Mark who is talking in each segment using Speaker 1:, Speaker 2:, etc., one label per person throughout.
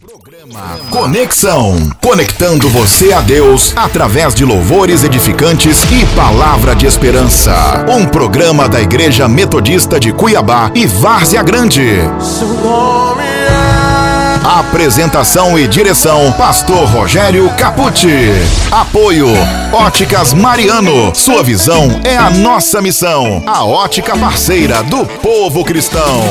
Speaker 1: Programa Conexão. Conectando você a Deus através de louvores edificantes e palavra de esperança. Um programa da Igreja Metodista de Cuiabá e Várzea Grande.
Speaker 2: Seu nome é
Speaker 1: Apresentação e direção: Pastor Rogério Capucci. Apoio: Óticas Mariano. Sua visão é a nossa missão. A ótica parceira do povo cristão.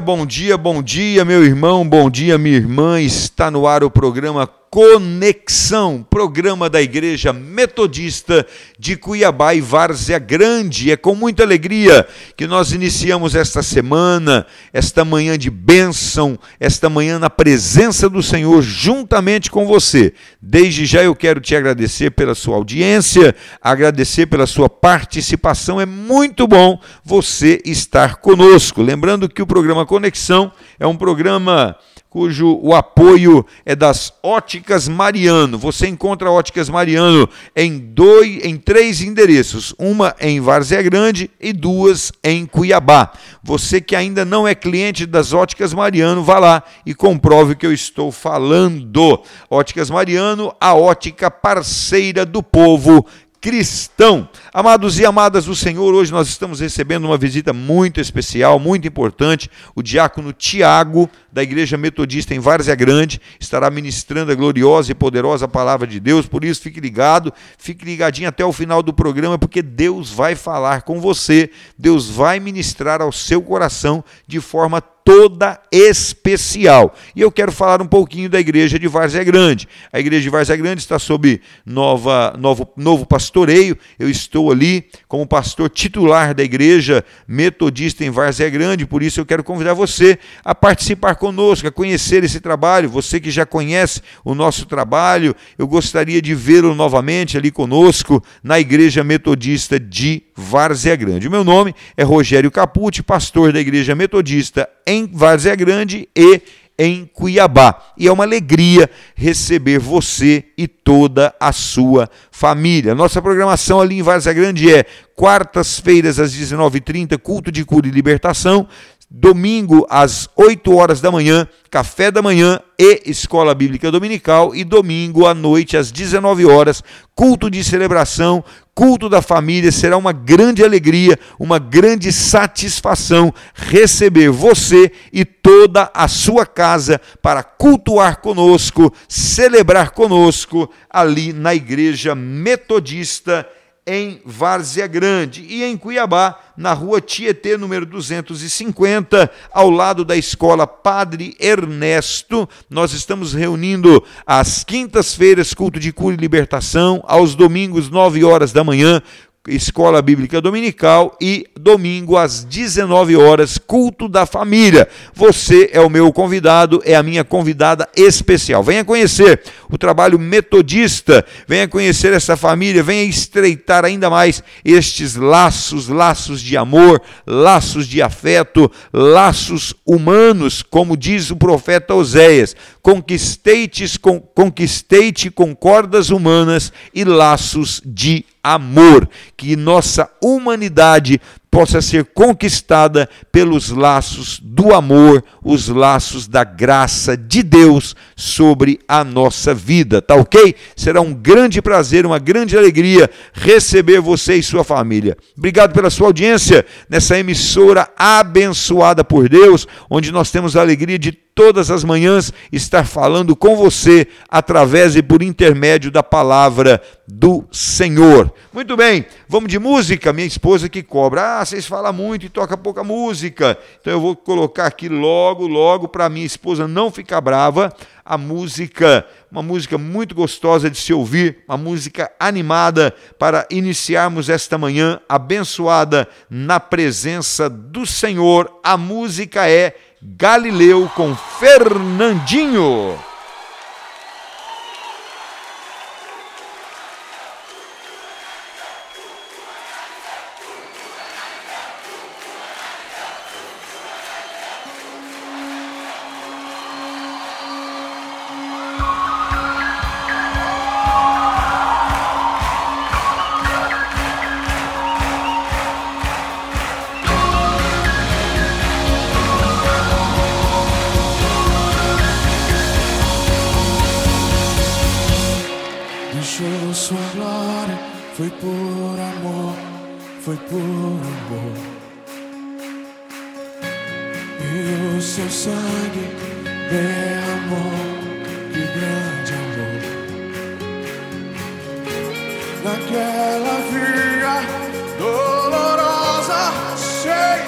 Speaker 3: Bom dia, bom dia, meu irmão, bom dia, minha irmã. Está no ar o programa Conexão, programa da Igreja Metodista de Cuiabá e Várzea Grande. É com muita alegria que nós iniciamos esta semana, esta manhã de bênção, esta manhã na presença do Senhor, juntamente com você. Desde já eu quero te agradecer pela sua audiência, agradecer pela sua participação. É muito bom você estar conosco. Lembrando que o programa Conexão é um programa cujo o apoio é das Óticas Mariano. Você encontra Óticas Mariano em dois, em três endereços, uma em Várzea Grande e duas em Cuiabá. Você que ainda não é cliente das Óticas Mariano, vá lá e comprove o que eu estou falando. Óticas Mariano, a ótica parceira do povo cristão. Amados e amadas do Senhor, hoje nós estamos recebendo uma visita muito especial, muito importante. O diácono Tiago, da Igreja Metodista em Várzea Grande, estará ministrando a gloriosa e poderosa palavra de Deus. Por isso, fique ligado, fique ligadinho até o final do programa, porque Deus vai falar com você, Deus vai ministrar ao seu coração de forma toda especial. E eu quero falar um pouquinho da igreja de Várzea Grande. A igreja de Várzea Grande está sob nova, novo, novo pastoreio. Eu estou ali como pastor titular da igreja metodista em Várzea Grande, por isso eu quero convidar você a participar conosco, a conhecer esse trabalho. Você que já conhece o nosso trabalho, eu gostaria de vê-lo novamente ali conosco na igreja metodista de Várzea Grande. O meu nome é Rogério Capucci, pastor da igreja metodista em Várzea Grande e em Cuiabá. E é uma alegria receber você e toda a sua família. Nossa programação ali em Várzea Grande é quartas-feiras às 19h30, culto de cura e libertação. Domingo às 8 horas da manhã, café da manhã e escola bíblica dominical. E domingo à noite às 19 horas, culto de celebração, culto da família. Será uma grande alegria, uma grande satisfação receber você e toda a sua casa para cultuar conosco, celebrar conosco ali na igreja metodista em Várzea Grande e em Cuiabá, na rua Tietê, número 250, ao lado da escola Padre Ernesto. Nós estamos reunindo às quintas-feiras, culto de cura e libertação, aos domingos, 9 horas da manhã, Escola Bíblica Dominical e domingo às 19 horas, culto da família. Você é o meu convidado, é a minha convidada especial. Venha conhecer o trabalho metodista, venha conhecer essa família, venha estreitar ainda mais estes laços, laços de amor, laços de afeto, laços humanos, como diz o profeta Oséias. Conquistei-te com, conquistei com cordas humanas e laços de amor, que nossa humanidade possa ser conquistada pelos laços do amor, os laços da graça de Deus sobre a nossa vida, tá ok? Será um grande prazer, uma grande alegria receber você e sua família. Obrigado pela sua audiência nessa emissora abençoada por Deus, onde nós temos a alegria de todas as manhãs estar falando com você através e por intermédio da palavra do Senhor. Muito bem, vamos de música. Minha esposa que cobra. Ah, vocês falam muito e toca pouca música. Então eu vou colocar aqui logo, logo para minha esposa não ficar brava. A música, uma música muito gostosa de se ouvir, uma música animada para iniciarmos esta manhã abençoada na presença do Senhor. A música é Galileu com Fernandinho.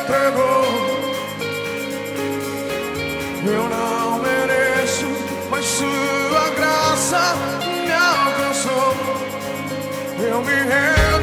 Speaker 2: pegou. Eu não mereço, mas sua graça me alcançou. Eu me rendo.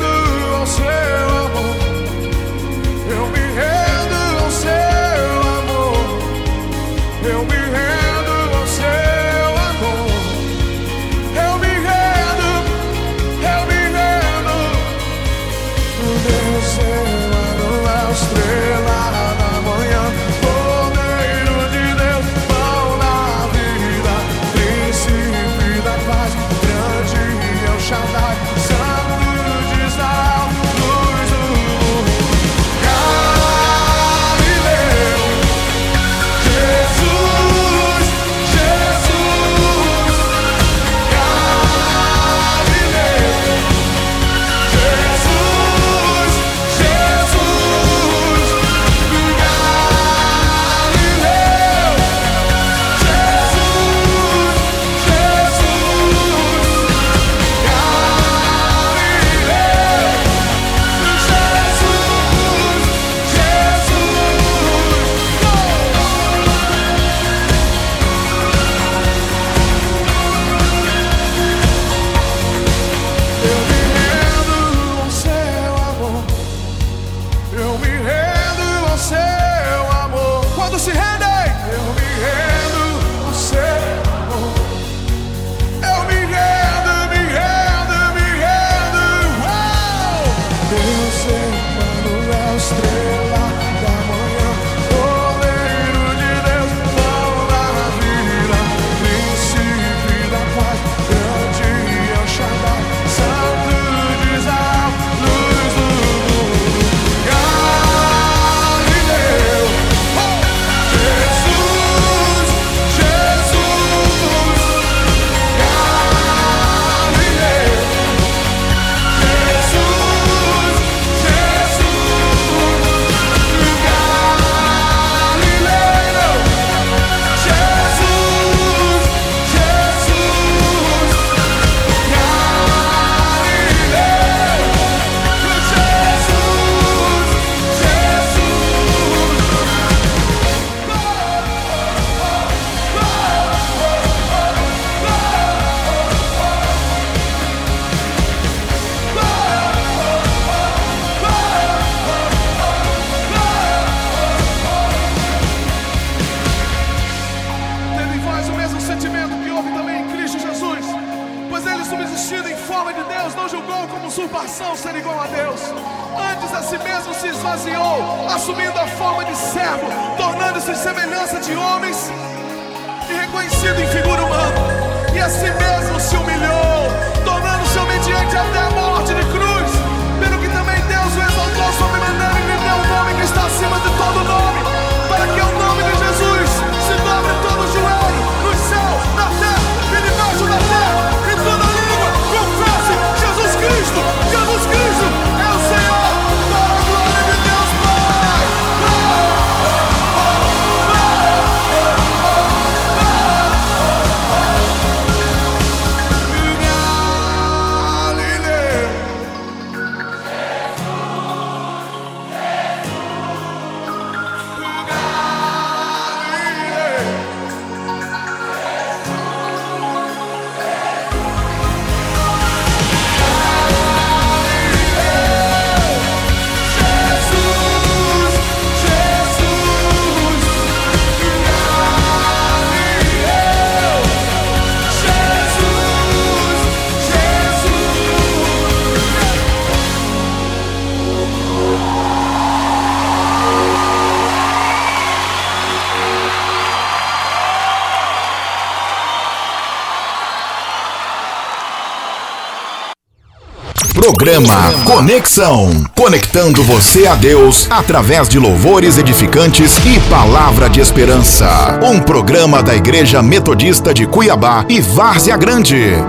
Speaker 1: Programa Conexão. Conectando você a Deus através de louvores edificantes e palavra de esperança. Um programa da Igreja Metodista de Cuiabá e Várzea Grande.
Speaker 2: É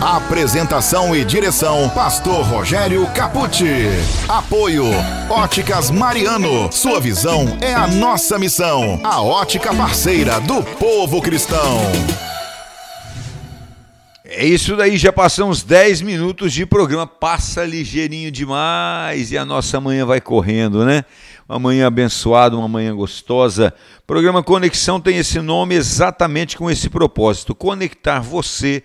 Speaker 1: Apresentação e direção: Pastor Rogério Capucci. Apoio: Óticas Mariano. Sua visão é a nossa missão. A ótica parceira do povo cristão.
Speaker 3: É isso daí, já passamos 10 minutos de programa, passa ligeirinho demais e a nossa manhã vai correndo, né? Uma manhã abençoada, uma manhã gostosa. O programa Conexão tem esse nome exatamente com esse propósito: conectar você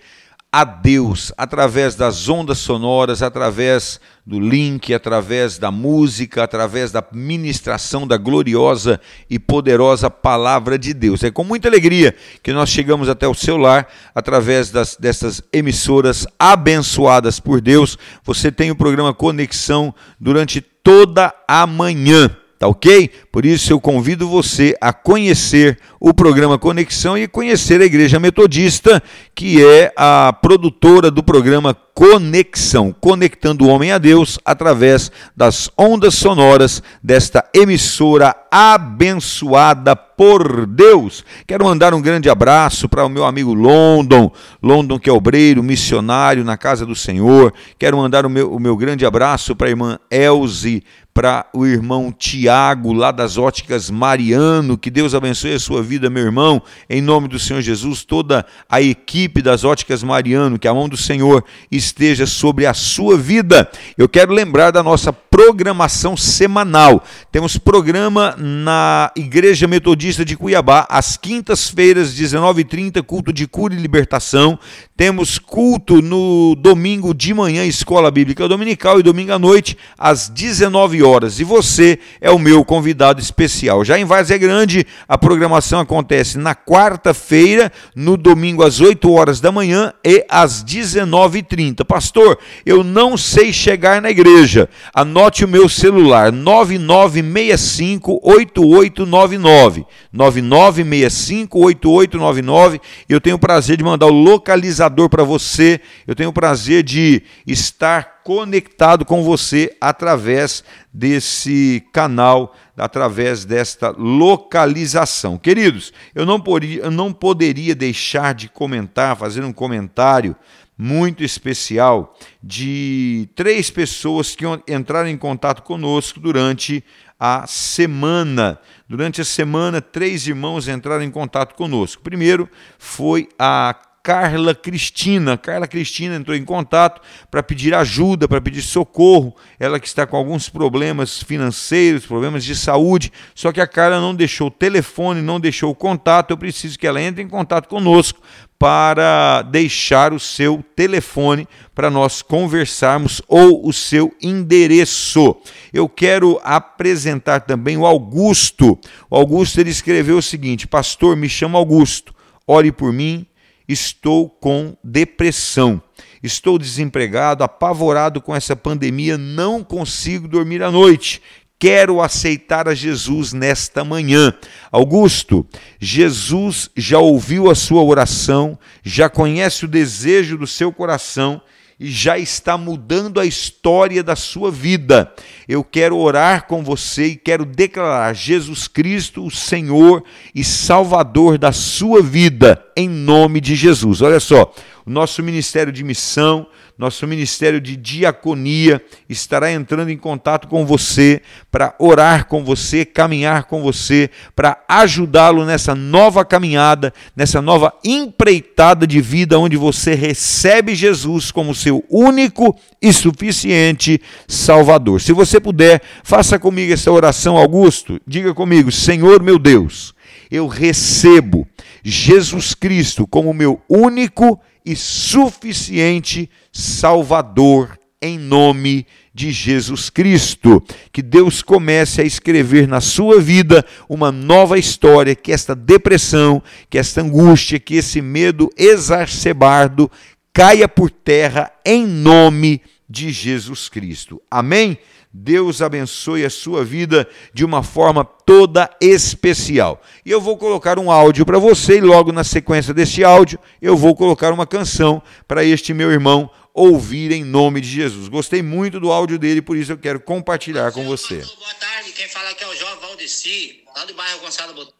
Speaker 3: a Deus através das ondas sonoras, através do link, através da música, através da ministração da gloriosa e poderosa palavra de Deus. É com muita alegria que nós chegamos até o seu lar através das, dessas emissoras abençoadas por Deus. Você tem o programa Conexão durante toda a manhã. Tá ok? Por isso eu convido você a conhecer o programa Conexão e conhecer a Igreja Metodista, que é a produtora do programa Conexão, conectando o homem a Deus através das ondas sonoras desta emissora abençoada por Deus. Quero mandar um grande abraço para o meu amigo London, London que é obreiro, missionário na casa do Senhor. Quero mandar o meu, o meu grande abraço para a irmã Elze, para o irmão Tiago, lá das óticas Mariano. Que Deus abençoe a sua vida, meu irmão, em nome do Senhor Jesus. Toda a equipe das óticas Mariano, que a mão do Senhor esteja sobre a sua vida. Eu quero lembrar da nossa programação semanal. Temos programa na Igreja Metodista de Cuiabá, às quintas-feiras, 19h30, culto de cura e libertação. Temos culto no domingo de manhã, Escola Bíblica Dominical, e domingo à noite, às 19 horas. E você é o meu convidado especial. Já em Várzea Grande, a programação acontece na quarta-feira, no domingo às 8 horas da manhã e às 19h30. Pastor, eu não sei chegar na igreja. Anote o meu celular: 9965 8899. 9965 8899. Eu tenho o prazer de mandar o localizador para você. Eu tenho o prazer de estar conectado com você através desse canal, através desta localização. Queridos, eu não, poderia, eu não poderia deixar de comentar, fazer um comentário muito especial de três pessoas que entraram em contato conosco durante a semana. Durante a semana, três irmãos entraram em contato conosco. Primeiro foi a Carla Cristina. Carla Cristina entrou em contato para pedir ajuda, para pedir socorro. Ela que está com alguns problemas financeiros, problemas de saúde. Só que a Carla não deixou o telefone, não deixou o contato. Eu preciso que ela entre em contato conosco para deixar o seu telefone para nós conversarmos ou o seu endereço. Eu quero apresentar também o Augusto. O Augusto ele escreveu o seguinte: Pastor, me chama Augusto. Ore por mim, estou com depressão. Estou desempregado, apavorado com essa pandemia, não consigo dormir à noite. Quero aceitar a Jesus nesta manhã. Augusto, Jesus já ouviu a sua oração, já conhece o desejo do seu coração e já está mudando a história da sua vida. Eu quero orar com você e quero declarar Jesus Cristo, o Senhor e Salvador da sua vida, em nome de Jesus. Olha só, o nosso ministério de missão, nosso ministério de diaconia estará entrando em contato com você para orar com você, caminhar com você, para ajudá-lo nessa nova caminhada, nessa nova empreitada de vida onde você recebe Jesus como seu único e suficiente Salvador. Se você puder, faça comigo essa oração, Augusto. Diga comigo: Senhor meu Deus, eu recebo Jesus Cristo como meu único e suficiente Salvador em nome de Jesus Cristo. Que Deus comece a escrever na sua vida uma nova história, que esta depressão, que esta angústia, que esse medo exacerbado caia por terra em nome de Jesus Cristo. Amém? Deus abençoe a sua vida de uma forma toda especial. E eu vou colocar um áudio para você e logo na sequência deste áudio eu vou colocar uma canção para este meu irmão ouvir em nome de Jesus. Gostei muito do áudio dele, por isso eu quero compartilhar com você.
Speaker 4: Boa tarde, quem fala aqui é o João Valdeci, lá do bairro Gonçalo Botelho.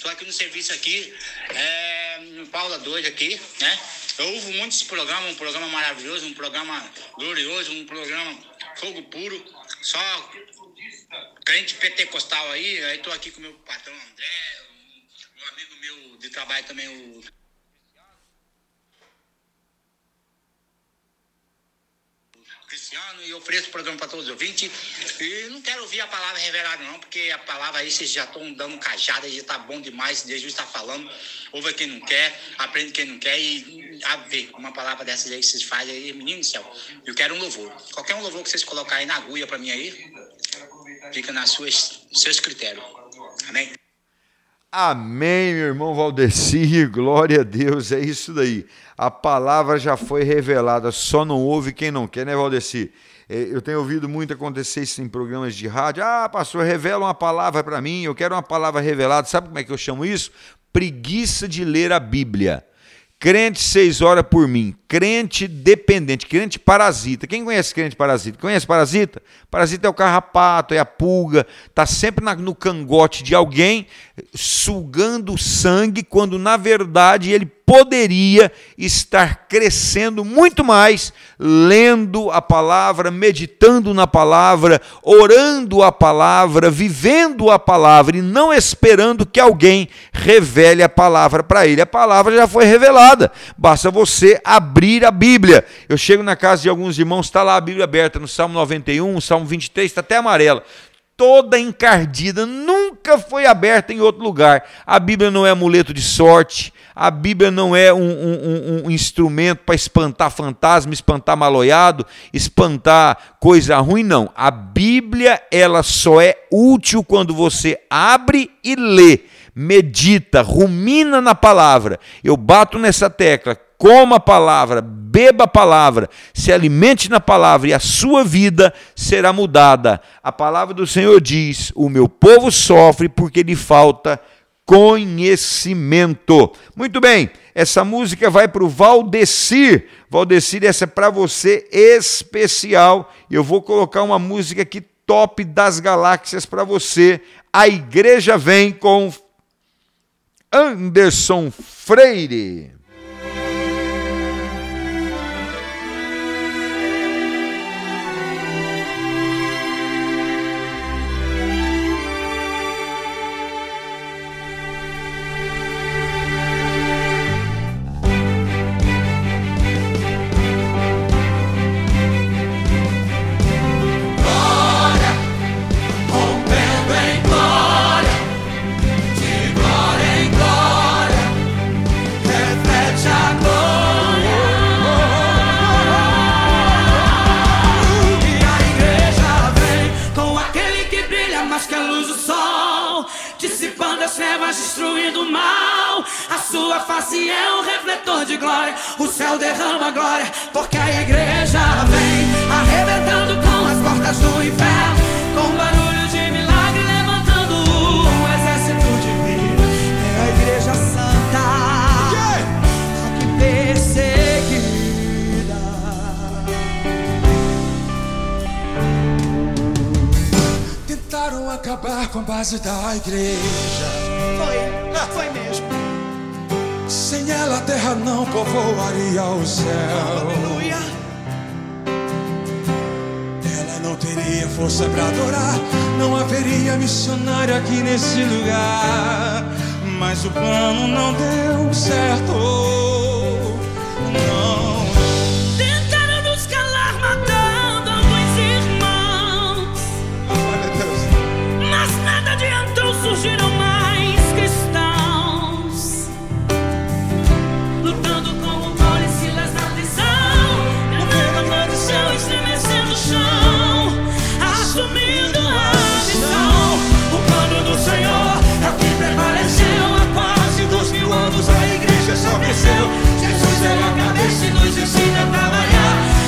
Speaker 4: Estou aqui no serviço aqui, é, no Paula 2 aqui, né? Eu ouvo muito esse programa, um programa maravilhoso, um programa glorioso, um programa fogo puro, só crente pentecostal aí, aí tô aqui com o meu patrão André, um amigo meu de trabalho também, o Cristiano e ofereço o programa para todos os ouvintes. E não quero ouvir a palavra revelada, não, porque a palavra aí vocês já estão dando cajada já tá bom demais. Jesus está falando. Ouve quem não quer, aprende quem não quer e a ver uma palavra dessas aí que vocês fazem aí, menino do céu. Eu quero um louvor. Qualquer um louvor que vocês colocarem aí na agulha para mim aí, fica nas seus critérios. Amém?
Speaker 3: Amém, meu irmão Valdeci, glória a Deus, é isso daí. A palavra já foi revelada, só não ouve quem não quer, né, Valdeci? É, eu tenho ouvido muito acontecer isso em programas de rádio. Ah, pastor, revela uma palavra para mim, eu quero uma palavra revelada. Sabe como é que eu chamo isso? Preguiça de ler a Bíblia. Crente seis horas por mim. Crente dependente, crente parasita. Quem conhece crente parasita? Conhece parasita? Parasita é o carrapato, é a pulga, está sempre no cangote de alguém, sugando sangue, quando na verdade ele poderia estar crescendo muito mais, lendo a palavra, meditando na palavra, orando a palavra, vivendo a palavra e não esperando que alguém revele a palavra para ele. A palavra já foi revelada, basta você abrir a Bíblia. Eu chego na casa de alguns irmãos, está lá a Bíblia aberta no Salmo 91, Salmo 23, está até amarela toda encardida, nunca foi aberta em outro lugar. A Bíblia não é amuleto de sorte, a Bíblia não é um, um, um instrumento para espantar fantasma, espantar maloiado, espantar coisa ruim, não. A Bíblia, ela só é útil quando você abre e lê, medita, rumina na palavra. Eu bato nessa tecla coma a palavra, beba a palavra, se alimente na palavra e a sua vida será mudada. A palavra do Senhor diz: O meu povo sofre porque lhe falta conhecimento. Muito bem, essa música vai para o Valdecir. Valdecir, essa é para você especial. Eu vou colocar uma música aqui top das galáxias para você. A igreja vem com Anderson Freire.
Speaker 5: estás destruindo o mal. A sua face é um refletor de glória. O céu derrama glória, porque a igreja vem arrebentando com as portas do inferno.
Speaker 6: Base da igreja.
Speaker 2: Foi, foi mesmo.
Speaker 6: Sem ela a terra não povoaria o céu.
Speaker 2: Aleluia.
Speaker 6: Ela não teria força para adorar, não haveria missionário aqui nesse lugar. Mas o plano não deu certo.
Speaker 5: O plano do Senhor é o que permaneceu Há quase dois mil anos
Speaker 3: a igreja
Speaker 5: só cresceu. Jesus é a cabeça e nos ensina a trabalhar.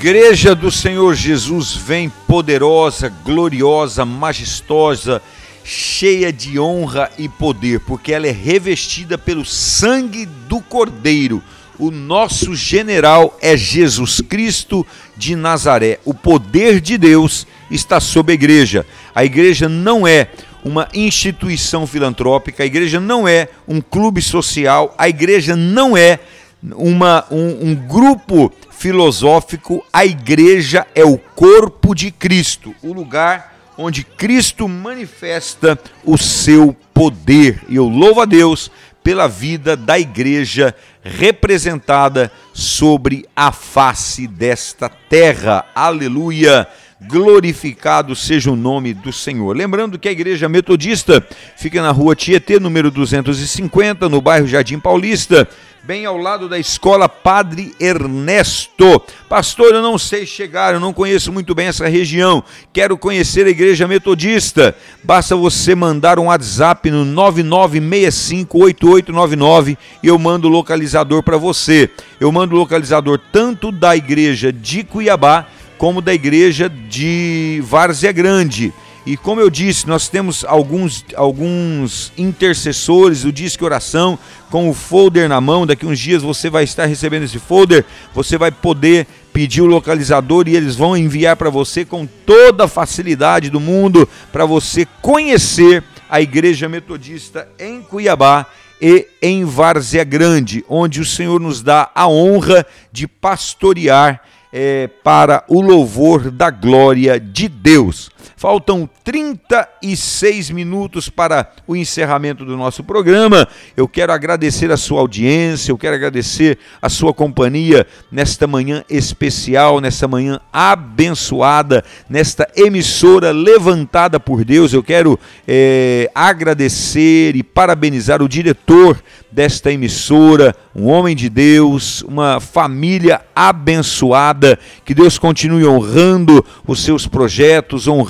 Speaker 3: Igreja do Senhor Jesus vem poderosa, gloriosa, majestosa, cheia de honra e poder, porque ela é revestida pelo sangue do Cordeiro. O nosso general é Jesus Cristo de Nazaré. O poder de Deus está sobre a igreja. A igreja não é uma instituição filantrópica, a igreja não é um clube social, a igreja não é uma, um, um grupo filosófico, a igreja é o corpo de Cristo, o lugar onde Cristo manifesta o seu poder. E eu louvo a Deus pela vida da igreja representada sobre a face desta terra. Aleluia! glorificado seja o nome do Senhor. Lembrando que a Igreja Metodista fica na rua Tietê, número 250, no bairro Jardim Paulista, bem ao lado da escola Padre Ernesto. Pastor, eu não sei chegar, eu não conheço muito bem essa região. Quero conhecer a Igreja Metodista. Basta você mandar um WhatsApp no 99658899 e eu mando o localizador para você. Eu mando o localizador tanto da Igreja de Cuiabá como da igreja de Várzea Grande. E como eu disse, nós temos alguns, alguns intercessores do Disque Oração com o folder na mão. Daqui uns dias você vai estar recebendo esse folder. Você vai poder pedir o localizador e eles vão enviar para você com toda a facilidade do mundo para você conhecer a Igreja Metodista em Cuiabá e em Várzea Grande, onde o Senhor nos dá a honra de pastorear é, para o louvor da glória de Deus. Faltam 36 minutos para o encerramento do nosso programa. Eu quero agradecer a sua audiência, eu quero agradecer a sua companhia nesta manhã especial, nesta manhã abençoada, nesta emissora levantada por Deus. Eu quero é, agradecer e parabenizar o diretor desta emissora, um homem de Deus, uma família abençoada. Que Deus continue honrando os seus projetos, honrando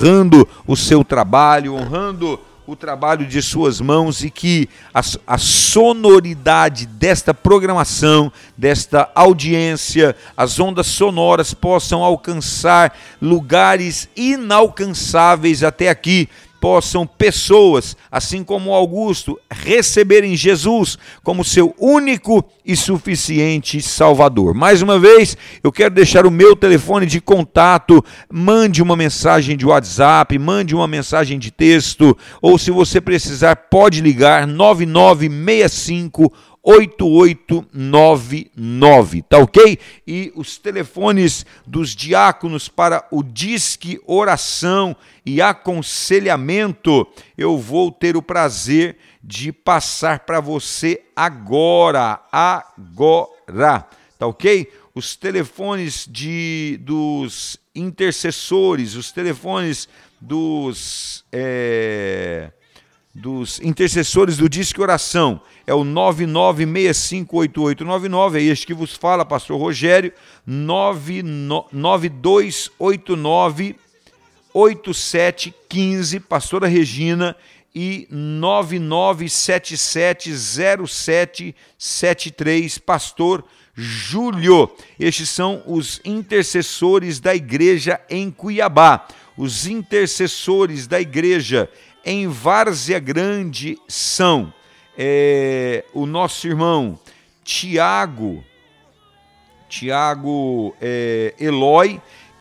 Speaker 3: o seu trabalho, honrando o trabalho de suas mãos e que a, a, sonoridade desta programação, desta audiência, as ondas sonoras possam alcançar lugares inalcançáveis até aqui possam pessoas, assim como Augusto, receberem Jesus como seu único e suficiente Salvador. Mais uma vez, eu quero deixar o meu telefone de contato. Mande uma mensagem de WhatsApp, mande uma mensagem de texto, ou se você precisar, pode ligar 9965 8899, tá ok? E os telefones dos diáconos para o Disque Oração e Aconselhamento, eu vou ter o prazer de passar para você agora, agora, tá ok? Os telefones de, dos intercessores, os telefones dos. É, dos intercessores do Disque Oração. É o 99658899, é este que vos fala, pastor Rogério, 9289 8715, pastora Regina e 99770773, pastor Júlio. Estes são os intercessores da igreja em Cuiabá. Os intercessores da igreja em Várzea Grande são é, o nosso irmão Tiago, Tiago é, Eloy,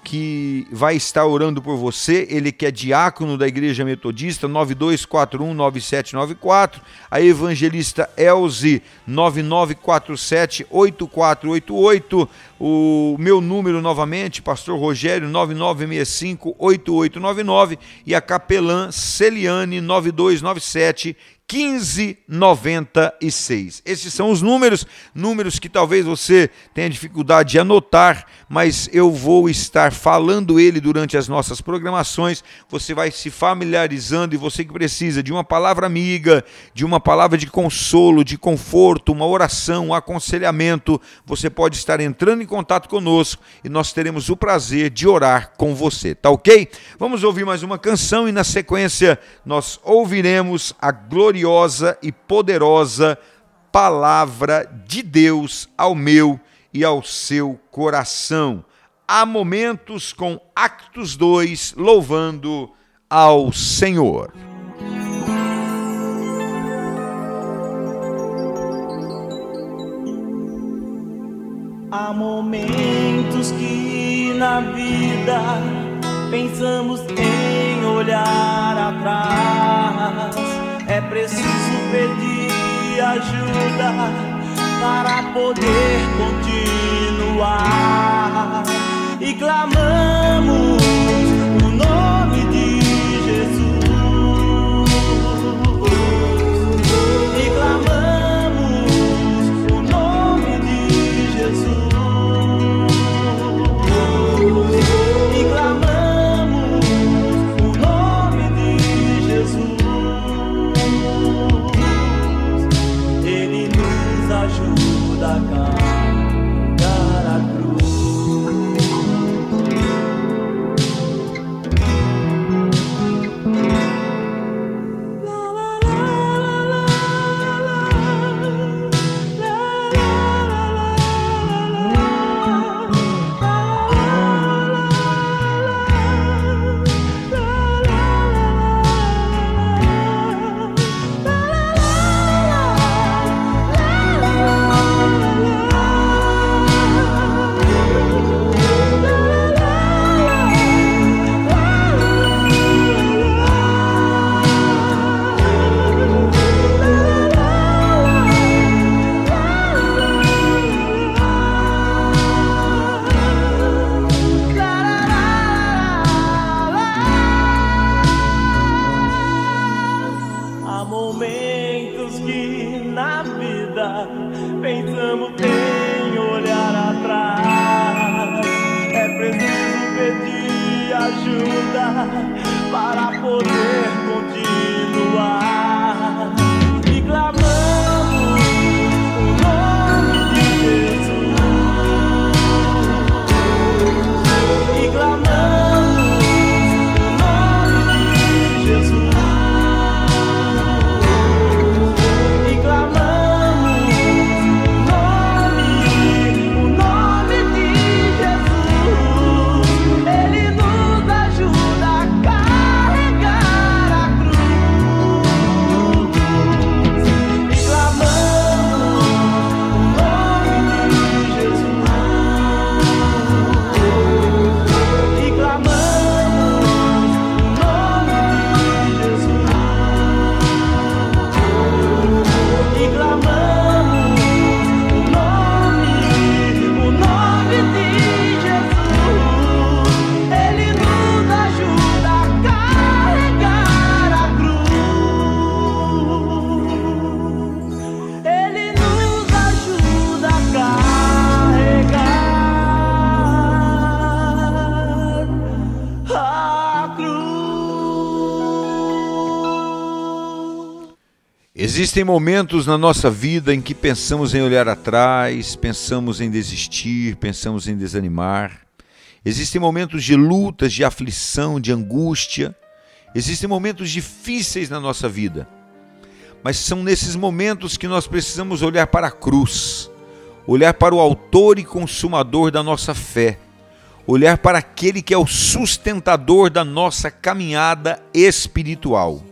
Speaker 3: que vai estar orando por você, ele que é diácono da Igreja Metodista, 92419794, a evangelista Elze 99478488, o meu número novamente, pastor Rogério 99658899 e a capelã Celiane 9297 1596. Esses são os números, números que talvez você tenha dificuldade de anotar, mas eu vou estar falando ele durante as nossas programações. Você vai se familiarizando e você que precisa de uma palavra amiga, de uma palavra de consolo, de conforto, uma oração, um aconselhamento, você pode estar entrando em contato conosco e nós teremos o prazer de orar com você, tá OK? Vamos ouvir mais uma canção e na sequência nós ouviremos a glória gloriosa e poderosa palavra de Deus ao meu e ao seu coração. Há Momentos com Actos 2, louvando ao Senhor.
Speaker 7: Há momentos que na vida pensamos em olhar atrás. É preciso pedir ajuda para poder continuar. E clamamos o nome
Speaker 3: Existem momentos na nossa vida em que pensamos em olhar atrás, pensamos em desistir, pensamos em desanimar. Existem momentos de lutas, de aflição, de angústia. Existem momentos difíceis na nossa vida. Mas são nesses momentos que nós precisamos olhar para a cruz, olhar para o Autor e Consumador da nossa fé, olhar para aquele que é o sustentador da nossa caminhada espiritual.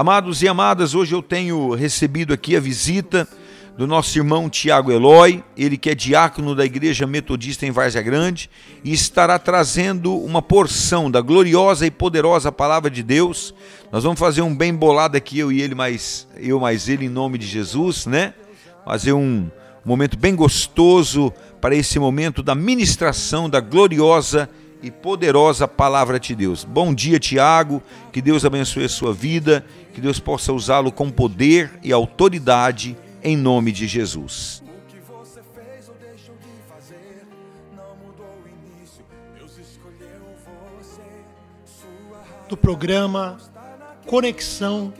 Speaker 3: Amados e amadas, hoje eu tenho recebido aqui a visita do nosso irmão Tiago Eloy, ele que é diácono da Igreja Metodista em Várzea Grande e estará trazendo uma porção da gloriosa e poderosa palavra de Deus. Nós vamos fazer um bem bolado aqui, eu e ele, mais eu mais ele, em nome de Jesus, né? Fazer um momento bem gostoso para esse momento da ministração da gloriosa e poderosa palavra de Deus. Bom dia, Tiago. Que Deus abençoe a sua vida, que Deus possa usá-lo com poder e autoridade em nome de Jesus.
Speaker 2: O que você fez ou deixou de fazer não mudou o início. Deus escolheu você. Sua raiz
Speaker 8: do programa Conexão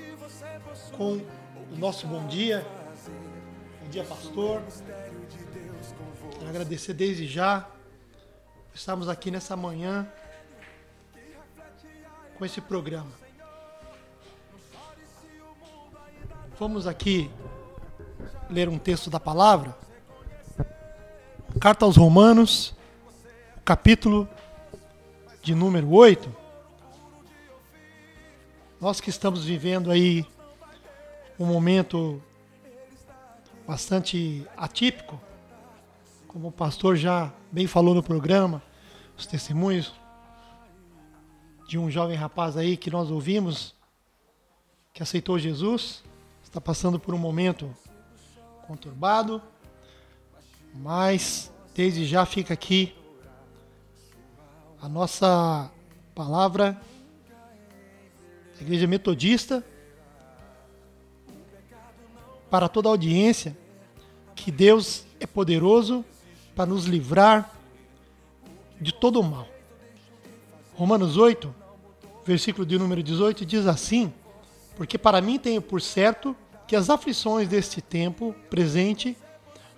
Speaker 8: com o nosso bom dia. Bom dia, pastor. Quero agradecer desde já. Estamos aqui nessa manhã com esse programa. Vamos aqui ler um texto da palavra. Carta aos Romanos, capítulo de número 8. Nós que estamos vivendo aí um momento bastante atípico, como o pastor já bem falou no programa, os testemunhos de um jovem rapaz aí que nós ouvimos, que aceitou Jesus, está passando por um momento conturbado, mas desde já fica aqui a nossa palavra da Igreja Metodista para toda a audiência que Deus é poderoso para nos livrar de todo o mal. Romanos 8, versículo de número 18 diz assim: Porque para mim tenho por certo que as aflições deste tempo presente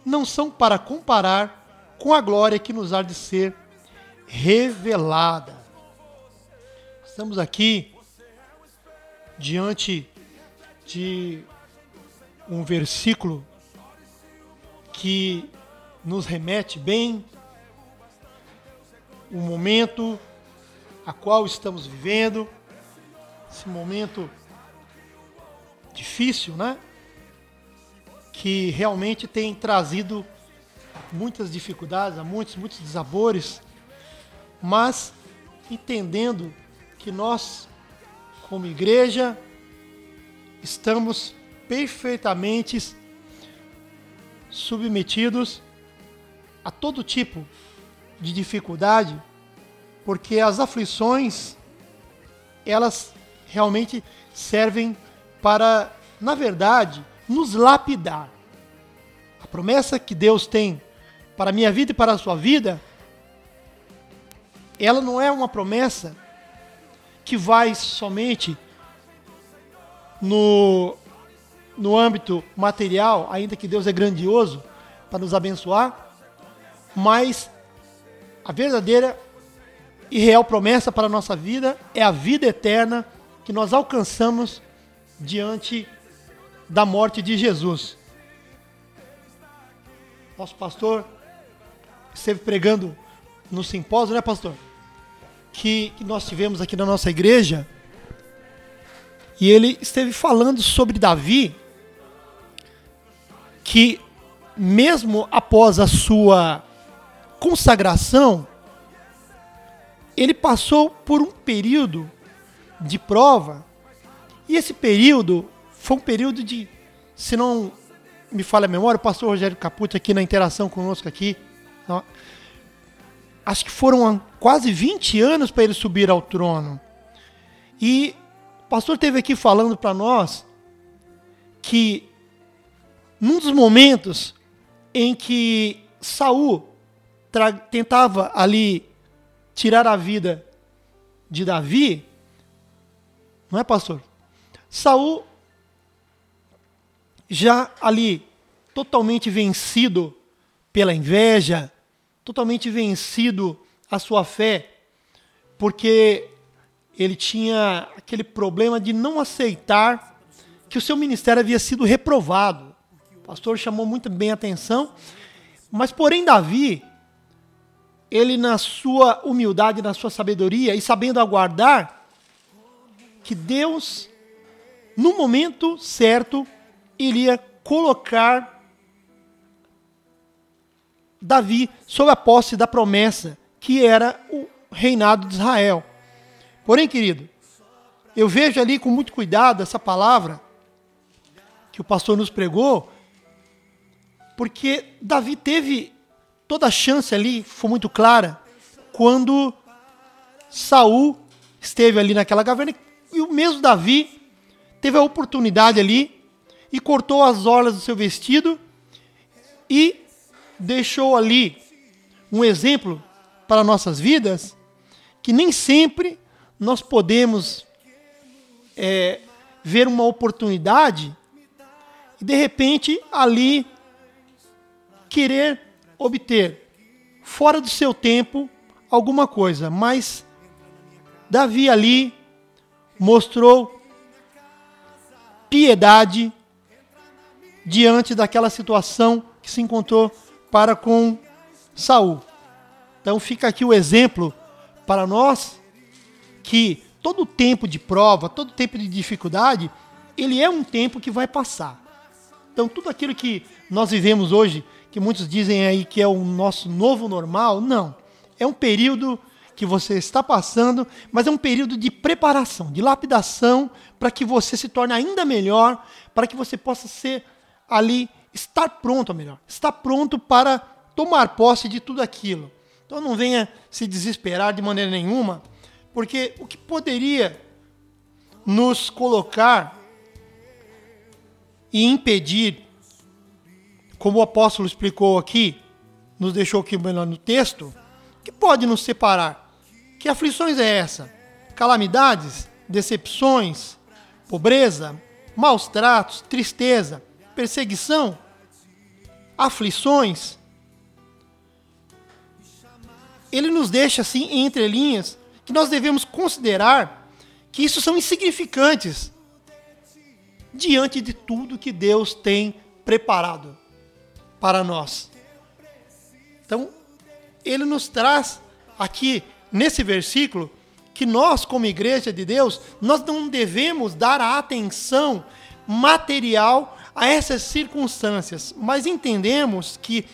Speaker 8: não são para comparar com a glória que nos há de ser revelada. Estamos aqui diante de um versículo que nos remete bem o momento a qual estamos vivendo, esse momento difícil, né? Que realmente tem trazido muitas dificuldades, muitos, muitos desabores, mas entendendo que nós, como igreja, estamos perfeitamente submetidos a todo tipo de dificuldade, porque as aflições elas realmente servem para, na verdade, nos lapidar. A promessa que Deus tem para a minha vida e para a sua vida, ela não é uma promessa que vai somente no, no âmbito material, ainda que Deus é grandioso para nos abençoar, mas a verdadeira e real promessa para a nossa vida é a vida eterna que nós alcançamos diante da morte de Jesus. Nosso pastor esteve pregando no simpósio, né, pastor? Que, que nós tivemos aqui na nossa igreja. E ele esteve falando sobre Davi, que mesmo após a sua consagração, ele passou por um período de prova, e esse período foi um período de, se não me falha a memória, o pastor Rogério Capucci aqui na interação conosco aqui, acho que foram quase 20 anos para ele subir ao trono. E o pastor teve aqui falando para nós que num dos momentos em que Saul tentava ali tirar a vida de Davi, não é, pastor? Saul já ali totalmente vencido pela inveja, totalmente vencido a sua fé, porque ele tinha aquele problema de não aceitar que o seu ministério havia sido reprovado. O pastor chamou muito bem a atenção, mas porém Davi ele na sua humildade, na sua sabedoria e sabendo aguardar que Deus, no momento certo, iria colocar Davi sob a posse da promessa, que era o reinado de Israel. Porém, querido, eu vejo ali com muito cuidado essa palavra que o pastor nos pregou, porque Davi teve toda a chance ali foi muito clara quando Saul esteve ali naquela caverna e o mesmo Davi teve a oportunidade ali e cortou as orlas do seu vestido e deixou ali um exemplo para nossas vidas que nem sempre nós podemos é, ver uma oportunidade e de repente ali querer obter fora do seu tempo alguma coisa, mas Davi ali mostrou piedade diante daquela situação que se encontrou para com Saul. Então fica aqui o exemplo para nós que todo tempo de prova, todo tempo de dificuldade, ele é um tempo que vai passar. Então tudo aquilo que nós vivemos hoje, que muitos dizem aí que é o nosso novo normal, não. É um período que você está passando, mas é um período de preparação, de lapidação, para que você se torne ainda melhor, para que você possa ser ali, estar pronto, melhor, estar pronto para tomar posse de tudo aquilo. Então não venha se desesperar de maneira nenhuma, porque o que poderia nos colocar e impedir, como o apóstolo explicou aqui, nos deixou aqui melhor no texto, que pode nos separar? Que aflições é essa? Calamidades, decepções, pobreza, maus tratos, tristeza, perseguição, aflições. Ele nos deixa assim entre linhas que nós devemos considerar que isso são insignificantes diante de tudo que Deus tem preparado para nós. Então, ele nos traz aqui nesse versículo que nós, como igreja de Deus, nós não devemos dar a atenção material a essas circunstâncias, mas entendemos que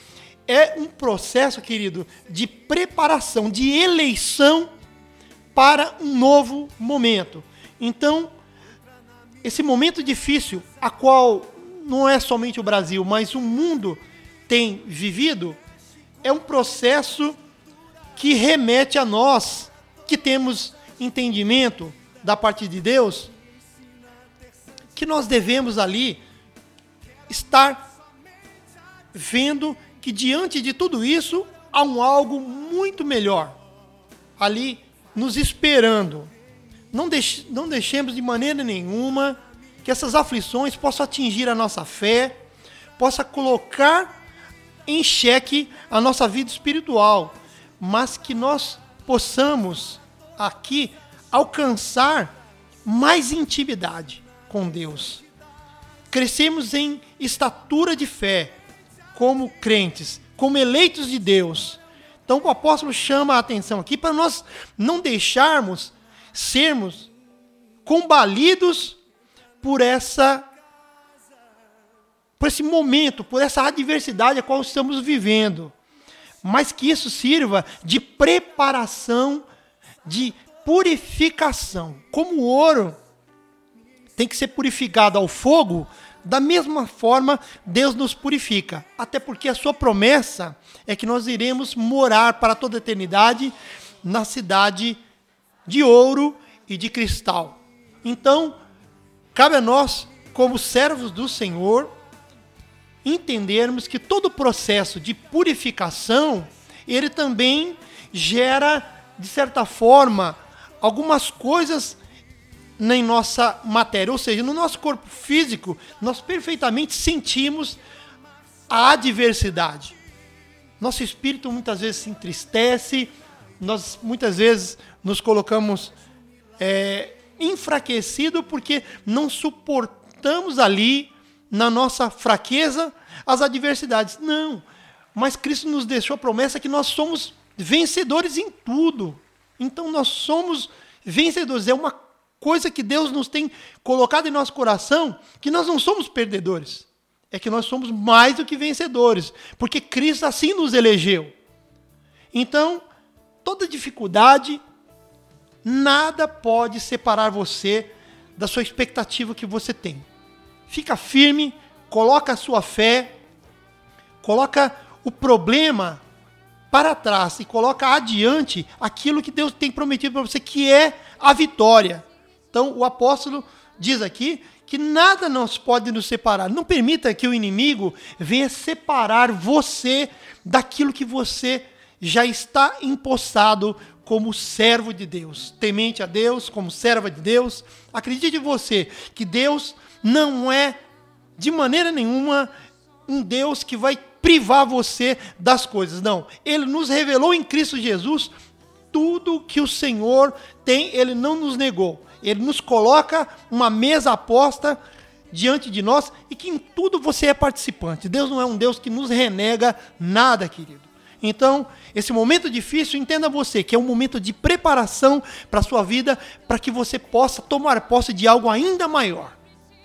Speaker 8: é um processo, querido, de preparação, de eleição para um novo momento. Então, esse momento difícil, a qual não é somente o Brasil, mas o mundo tem vivido, é um processo que remete a nós que temos entendimento da parte de Deus, que nós devemos ali estar vendo que diante de tudo isso há um algo muito melhor ali nos esperando. Não, deix não deixemos de maneira nenhuma que essas aflições possam atingir a nossa fé, possa colocar em xeque a nossa vida espiritual, mas que nós possamos aqui alcançar mais intimidade com Deus. Crescemos em estatura de fé, como crentes, como eleitos de Deus. Então o apóstolo chama a atenção aqui para nós não deixarmos sermos combalidos por essa por esse momento, por essa adversidade a qual estamos vivendo, mas que isso sirva de preparação, de purificação. Como o ouro tem que ser purificado ao fogo, da mesma forma Deus nos purifica. Até porque a sua promessa é que nós iremos morar para toda a eternidade na cidade de ouro e de cristal. Então, cabe a nós, como servos do Senhor, entendermos que todo o processo de purificação, ele também gera, de certa forma, algumas coisas em nossa matéria, ou seja, no nosso corpo físico, nós perfeitamente sentimos a adversidade. Nosso espírito muitas vezes se entristece, nós muitas vezes nos colocamos é, enfraquecido porque não suportamos ali na nossa fraqueza as adversidades. Não. Mas Cristo nos deixou a promessa que nós somos vencedores em tudo. Então nós somos vencedores. É uma coisa que Deus nos tem colocado em nosso coração que nós não somos perdedores. É que nós somos mais do que vencedores, porque Cristo assim nos elegeu. Então, toda dificuldade, nada pode separar você da sua expectativa que você tem. Fica firme, coloca a sua fé, coloca o problema para trás e coloca adiante aquilo que Deus tem prometido para você, que é a vitória. Então, o apóstolo diz aqui que nada nos pode nos separar. Não permita que o inimigo venha separar você daquilo que você já está empossado como servo de Deus, temente a Deus, como serva de Deus. Acredite você que Deus não é de maneira nenhuma um Deus que vai privar você das coisas. Não, ele nos revelou em Cristo Jesus tudo que o Senhor tem, ele não nos negou. Ele nos coloca uma mesa aposta diante de nós e que em tudo você é participante. Deus não é um Deus que nos renega nada, querido. Então, esse momento difícil, entenda você, que é um momento de preparação para a sua vida, para que você possa tomar posse de algo ainda maior.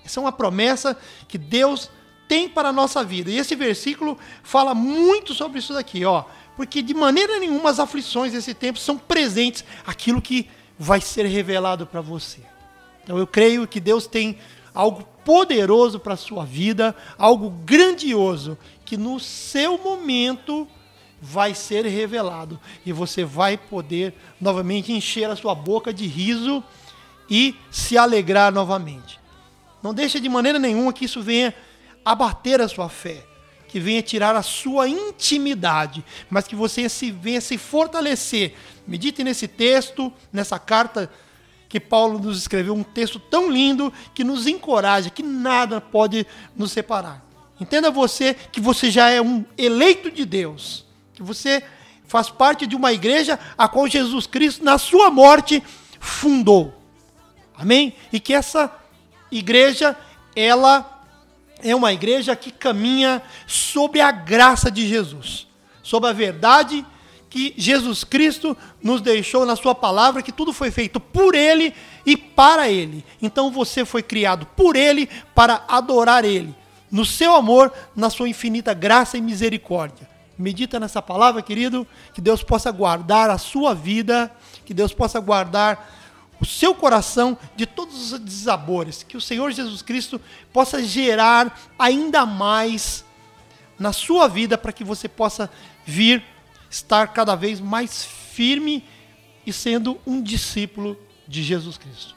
Speaker 8: Essa é uma promessa que Deus tem para a nossa vida. E esse versículo fala muito sobre isso daqui, ó. Porque de maneira nenhuma as aflições desse tempo são presentes aquilo que vai ser revelado para você. Então eu creio que Deus tem algo poderoso para a sua vida, algo grandioso, que no seu momento vai ser revelado. E você vai poder novamente encher a sua boca de riso e se alegrar novamente. Não deixe de maneira nenhuma que isso venha abater a sua fé, que venha tirar a sua intimidade, mas que você se venha se fortalecer. Medite nesse texto, nessa carta que Paulo nos escreveu, um texto tão lindo que nos encoraja, que nada pode nos separar. Entenda você que você já é um eleito de Deus, que você faz parte de uma igreja a qual Jesus Cristo, na sua morte, fundou. Amém? E que essa igreja, ela é uma igreja que caminha sob a graça de Jesus, sob a verdade que Jesus Cristo nos deixou na sua palavra, que tudo foi feito por ele e para ele. Então você foi criado por ele para adorar ele, no seu amor, na sua infinita graça e misericórdia. Medita nessa palavra, querido, que Deus possa guardar a sua vida, que Deus possa guardar o seu coração de todos os desabores, que o Senhor Jesus Cristo possa gerar ainda mais na sua vida para que você possa vir estar cada vez mais firme e sendo um discípulo de Jesus Cristo.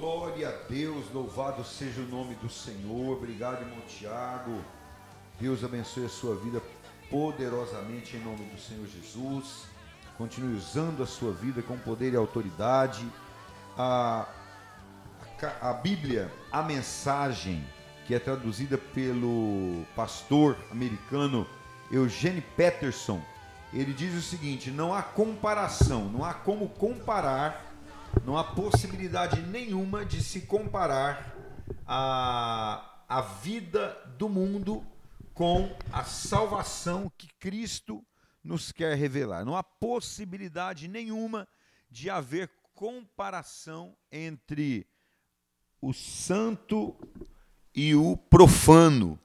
Speaker 3: Glória a Deus, louvado seja o nome do Senhor. Obrigado, irmão Tiago. Deus abençoe a sua vida poderosamente em nome do Senhor Jesus continue usando a sua vida com poder e autoridade. A, a, a Bíblia, a mensagem, que é traduzida pelo pastor americano Eugene Peterson, ele diz o seguinte: não há comparação, não há como comparar, não há possibilidade nenhuma de se comparar a, a vida do mundo com a salvação que Cristo nos quer revelar. Não há possibilidade nenhuma de haver comparação entre o santo e o profano,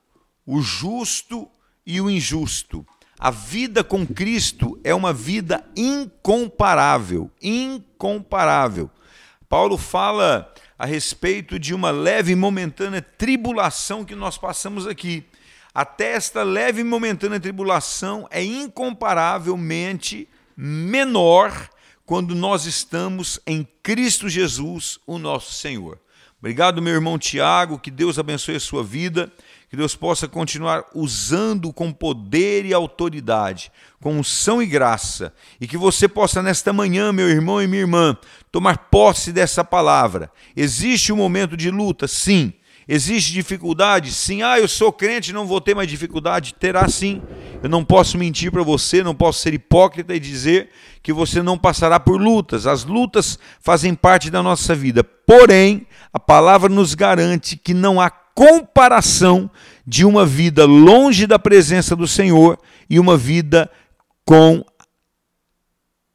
Speaker 3: o justo e o injusto. A vida com Cristo é uma vida incomparável, incomparável. Paulo fala a respeito de uma leve e momentânea tribulação que nós passamos aqui. Até esta leve e momentânea tribulação é incomparavelmente menor quando nós estamos em Cristo Jesus, o nosso Senhor. Obrigado, meu irmão Tiago, que Deus abençoe a sua vida, que Deus possa continuar usando com poder e autoridade, com unção e graça, e que você possa nesta manhã, meu irmão e minha irmã, tomar posse dessa palavra. Existe um momento de luta, sim Existe dificuldade? Sim. Ah, eu sou crente, não vou ter mais dificuldade. Terá sim. Eu não posso mentir para você, não posso ser hipócrita e dizer que você não passará por lutas. As lutas fazem parte da nossa vida. Porém, a palavra nos garante que não há comparação de uma vida longe da presença do Senhor e uma vida com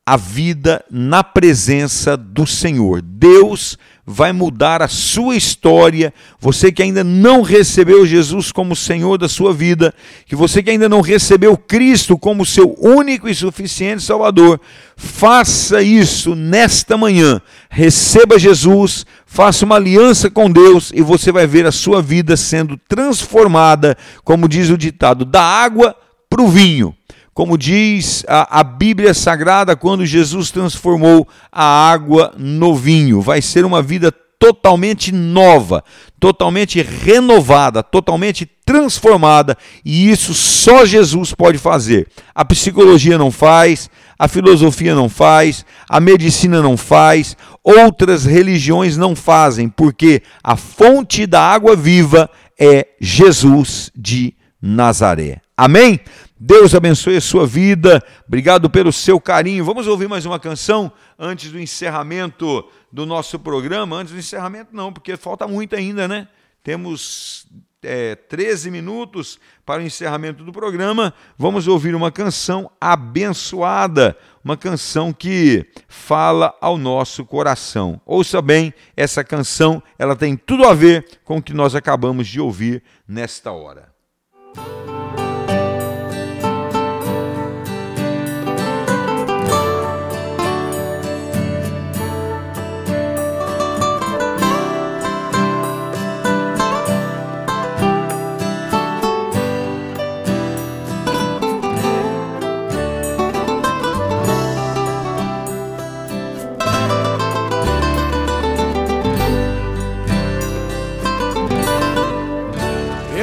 Speaker 3: a vida na presença do Senhor. Deus vai mudar a sua história. Você que ainda não recebeu Jesus como Senhor da sua vida, que você que ainda não recebeu Cristo como seu único e suficiente Salvador, faça isso nesta manhã. Receba Jesus, faça uma aliança com Deus e você vai ver a sua vida sendo transformada, como diz o ditado, da água para o vinho como diz a, a, Bíblia Sagrada, quando Jesus transformou a água no vinho. Vai ser uma vida totalmente nova, totalmente renovada, totalmente transformada, e isso só Jesus pode fazer. A psicologia não faz, a filosofia não faz, a medicina não faz, outras religiões não fazem, porque a fonte da água viva é Jesus de Nazaré. Amém? Deus abençoe a sua vida. Obrigado pelo seu carinho. Vamos ouvir mais uma canção antes do encerramento do nosso programa. Antes do encerramento, não, porque falta muito ainda, né? Temos é, 13 minutos para o encerramento do programa, vamos ouvir uma canção abençoada, uma canção que fala ao nosso coração. Ouça bem, essa canção, ela tem tudo a ver com o que nós acabamos de ouvir nesta hora.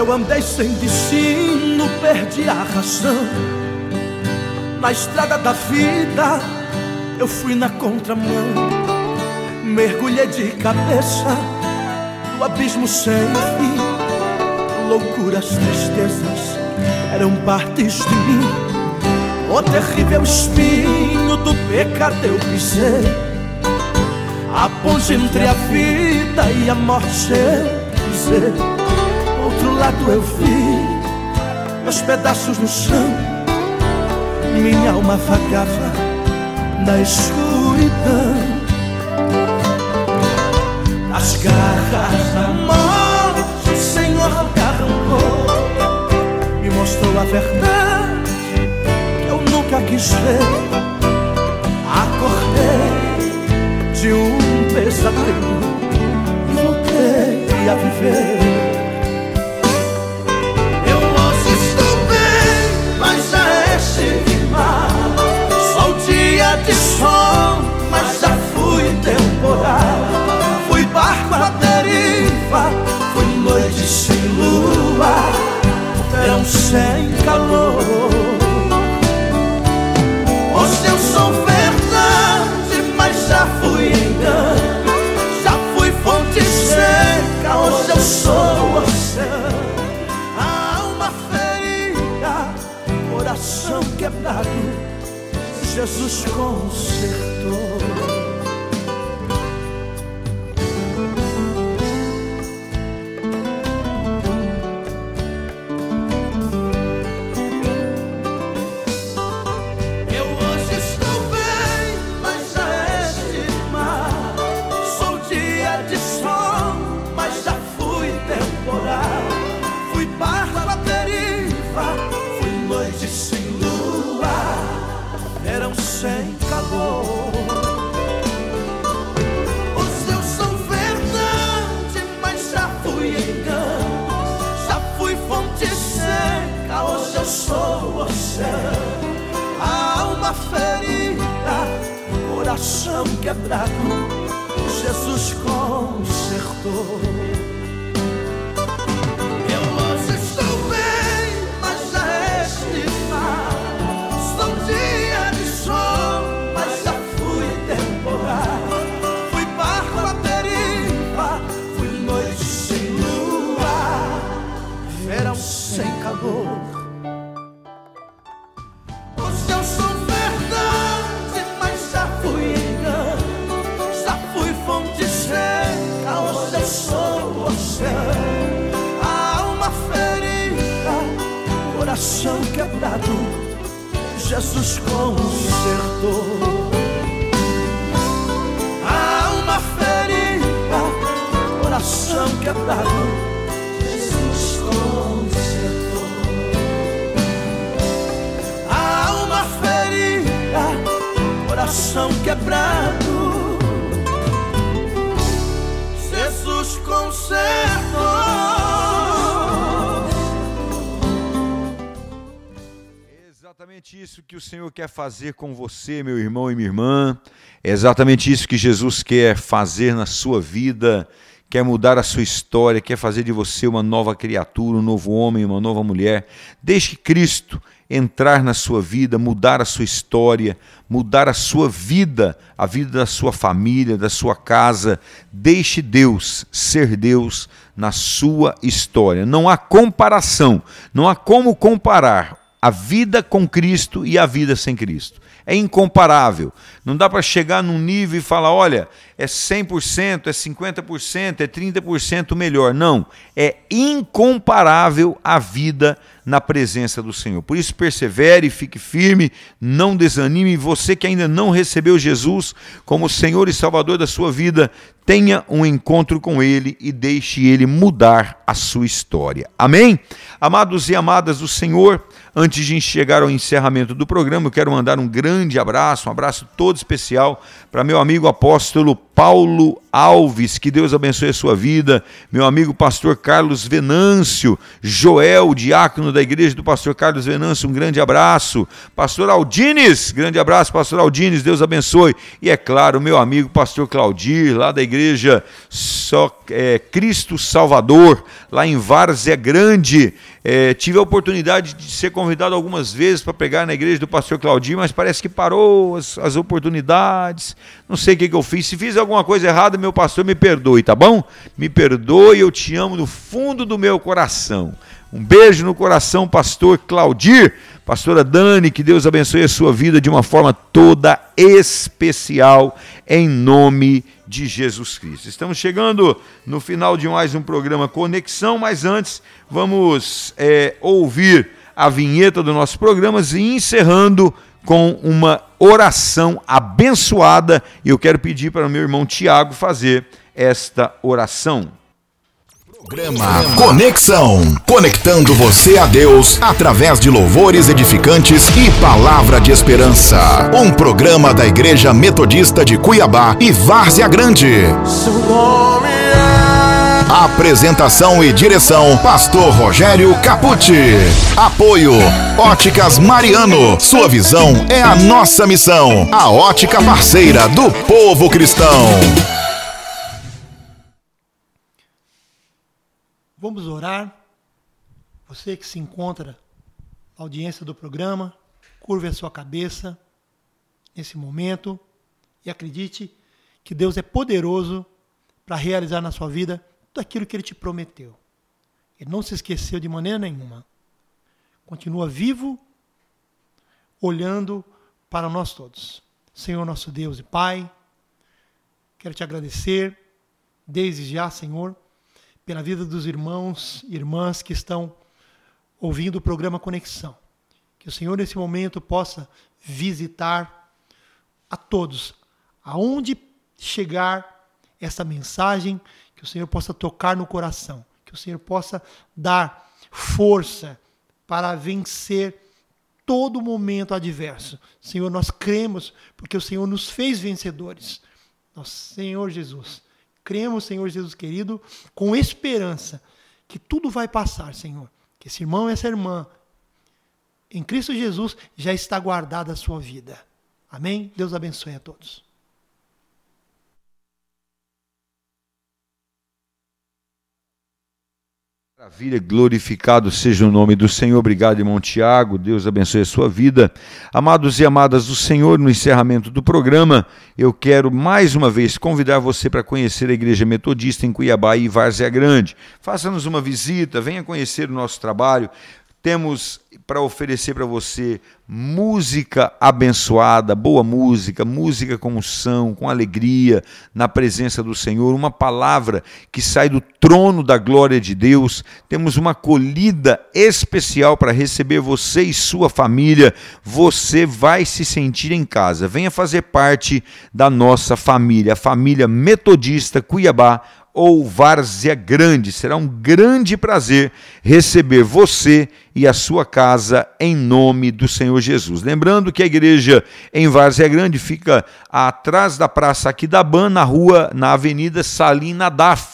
Speaker 7: Eu andei sem destino, perdi a razão. Na estrada da vida, eu fui na contramão. Mergulhei de cabeça no abismo sem fim. Loucuras, tristezas eram partes de mim. O terrível espinho do pecado eu pisei. A ponte entre a vida e a morte eu pisei outro lado eu vi meus pedaços no chão. Minha alma vagava na escuridão. As garras da morte, o Senhor arrancou. Me mostrou a verdade que eu nunca quis ver. Acordei de um pesadelo e voltei a viver. Sol, mas já fui temporal. Fui barco à deriva, fui noite sem lua, verão sem calor. Hoje eu sou verdade, mas já fui engano. Já fui fonte seca, hoje eu sou oceano. Alma ferida, coração quebrado, Jesus consertou. Coração quebrado, Jesus consertou. Jesus consertou. A alma ferida, coração quebrado, Jesus consertou. A alma ferida, coração quebrado. Jesus consertou.
Speaker 3: Exatamente isso que o Senhor quer fazer com você, meu irmão e minha irmã. É exatamente isso que Jesus quer fazer na sua vida. Quer mudar a sua história, quer fazer de você uma nova criatura, um novo homem, uma nova mulher. Deixe Cristo entrar na sua vida, mudar a sua história, mudar a sua vida, a vida da sua família, da sua casa. Deixe Deus ser Deus na sua história. Não há comparação, não há como comparar a vida com Cristo e a vida sem Cristo. É incomparável. Não dá para chegar num nível e falar, olha, é 100%, é 50%, é 30% melhor. Não, é incomparável a vida na presença do Senhor. Por isso, persevere, fique firme, não desanime. Você que ainda não recebeu Jesus como Senhor e Salvador da sua vida, tenha um encontro com Ele e deixe Ele mudar a sua história. Amém? Amados e amadas do Senhor, Antes de chegar ao encerramento do programa, eu quero mandar um grande abraço, um abraço todo especial para meu amigo apóstolo Paulo Alves, que Deus abençoe a sua vida, meu amigo pastor Carlos Venâncio, Joel, diácono da igreja do pastor Carlos Venâncio, um grande abraço, pastor Aldines, grande abraço, pastor Aldines, Deus abençoe, e é claro, meu amigo pastor Claudir, lá da igreja Só, é, Cristo Salvador, lá em Várzea Grande, é, tive a oportunidade de ser convidado algumas vezes para pregar na igreja do pastor Claudir, mas parece que parou as, as oportunidades, não sei o que, que eu fiz, se fiz alguma coisa errada, meu pastor me perdoe, tá bom? Me perdoe, eu te amo do fundo do meu coração. Um beijo no coração, pastor Claudir, pastora Dani, que Deus abençoe a sua vida de uma forma toda especial, em nome de Jesus Cristo. Estamos chegando no final de mais um programa Conexão, mas antes vamos é, ouvir a vinheta do nosso programa e encerrando com uma oração abençoada. E eu quero pedir para o meu irmão Tiago fazer esta oração.
Speaker 1: Programa Conexão. Conectando você a Deus através de louvores edificantes e palavra de esperança. Um programa da Igreja Metodista de Cuiabá e Várzea Grande.
Speaker 9: Seu nome.
Speaker 1: Apresentação e direção: Pastor Rogério Capucci. Apoio: Óticas Mariano. Sua visão é a nossa missão. A ótica parceira do povo cristão.
Speaker 8: Vamos orar. Você que se encontra na audiência do programa, curve a sua cabeça nesse momento e acredite que Deus é poderoso para realizar na sua vida tudo aquilo que ele te prometeu. Ele não se esqueceu de maneira nenhuma. Continua vivo, olhando para nós todos. Senhor nosso Deus e Pai, quero te agradecer desde já, Senhor, pela vida dos irmãos e irmãs que estão ouvindo o programa Conexão. Que o Senhor, nesse momento, possa visitar a todos, aonde chegar essa mensagem, que o Senhor possa tocar no coração, que o Senhor possa dar força para vencer todo momento adverso. Senhor, nós cremos porque o Senhor nos fez vencedores. Nosso Senhor Jesus. Cremos, Senhor Jesus querido, com esperança que tudo vai passar, Senhor. Que esse irmão e essa irmã, em Cristo Jesus, já está guardada a sua vida. Amém? Deus abençoe a todos.
Speaker 3: Maravilha, glorificado seja o nome do Senhor. Obrigado, irmão Tiago. Deus abençoe a sua vida. Amados e amadas do Senhor, no encerramento do programa, eu quero mais uma vez convidar você para conhecer a Igreja Metodista em Cuiabá e Várzea Grande. Faça-nos uma visita, venha conhecer o nosso trabalho. Temos para oferecer para você música abençoada, boa música, música com unção, com alegria, na presença do Senhor, uma palavra que sai do trono da glória de Deus. Temos uma acolhida especial para receber você e sua família. Você vai se sentir em casa. Venha fazer parte da nossa família, a família Metodista Cuiabá ou Várzea Grande. Será um grande prazer receber você e a sua casa em nome do Senhor Jesus. Lembrando que a igreja em Várzea Grande fica atrás da Praça Aquidaban, na rua, na Avenida Salim Nadaf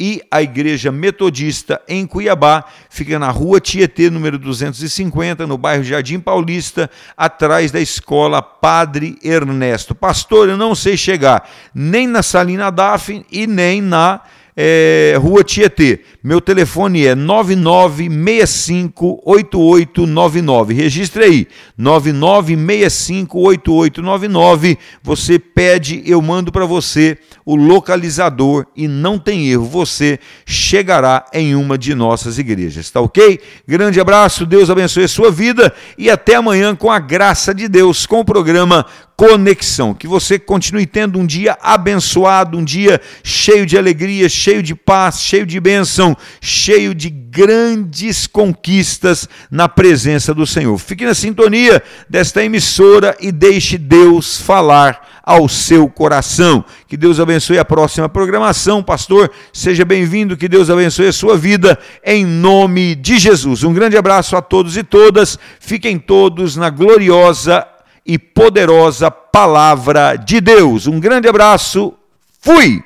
Speaker 3: e a Igreja Metodista em Cuiabá, fica na rua Tietê, número 250, no bairro Jardim Paulista, atrás da escola Padre Ernesto. Pastor, eu não sei chegar nem na Salina Daf e nem na é, Rua Tietê. Meu telefone é 99658899. Registre aí, 99658899. Você pede, eu mando para você o localizador e não tem erro, você chegará em uma de nossas igrejas, tá ok? Grande abraço, Deus abençoe a sua vida e até amanhã com a graça de Deus com o programa Conexão. Que você continue tendo um dia abençoado, um dia cheio de alegria, cheio de paz, cheio de bênção, cheio de grandes conquistas na presença do Senhor. Fique na sintonia desta emissora e deixe Deus falar ao seu coração. Que Deus abençoe a próxima programação. Pastor, seja bem-vindo. Que Deus abençoe a sua vida em nome de Jesus. Um grande abraço a todos e todas. Fiquem todos na gloriosa e poderosa palavra de Deus. Um grande abraço. Fui!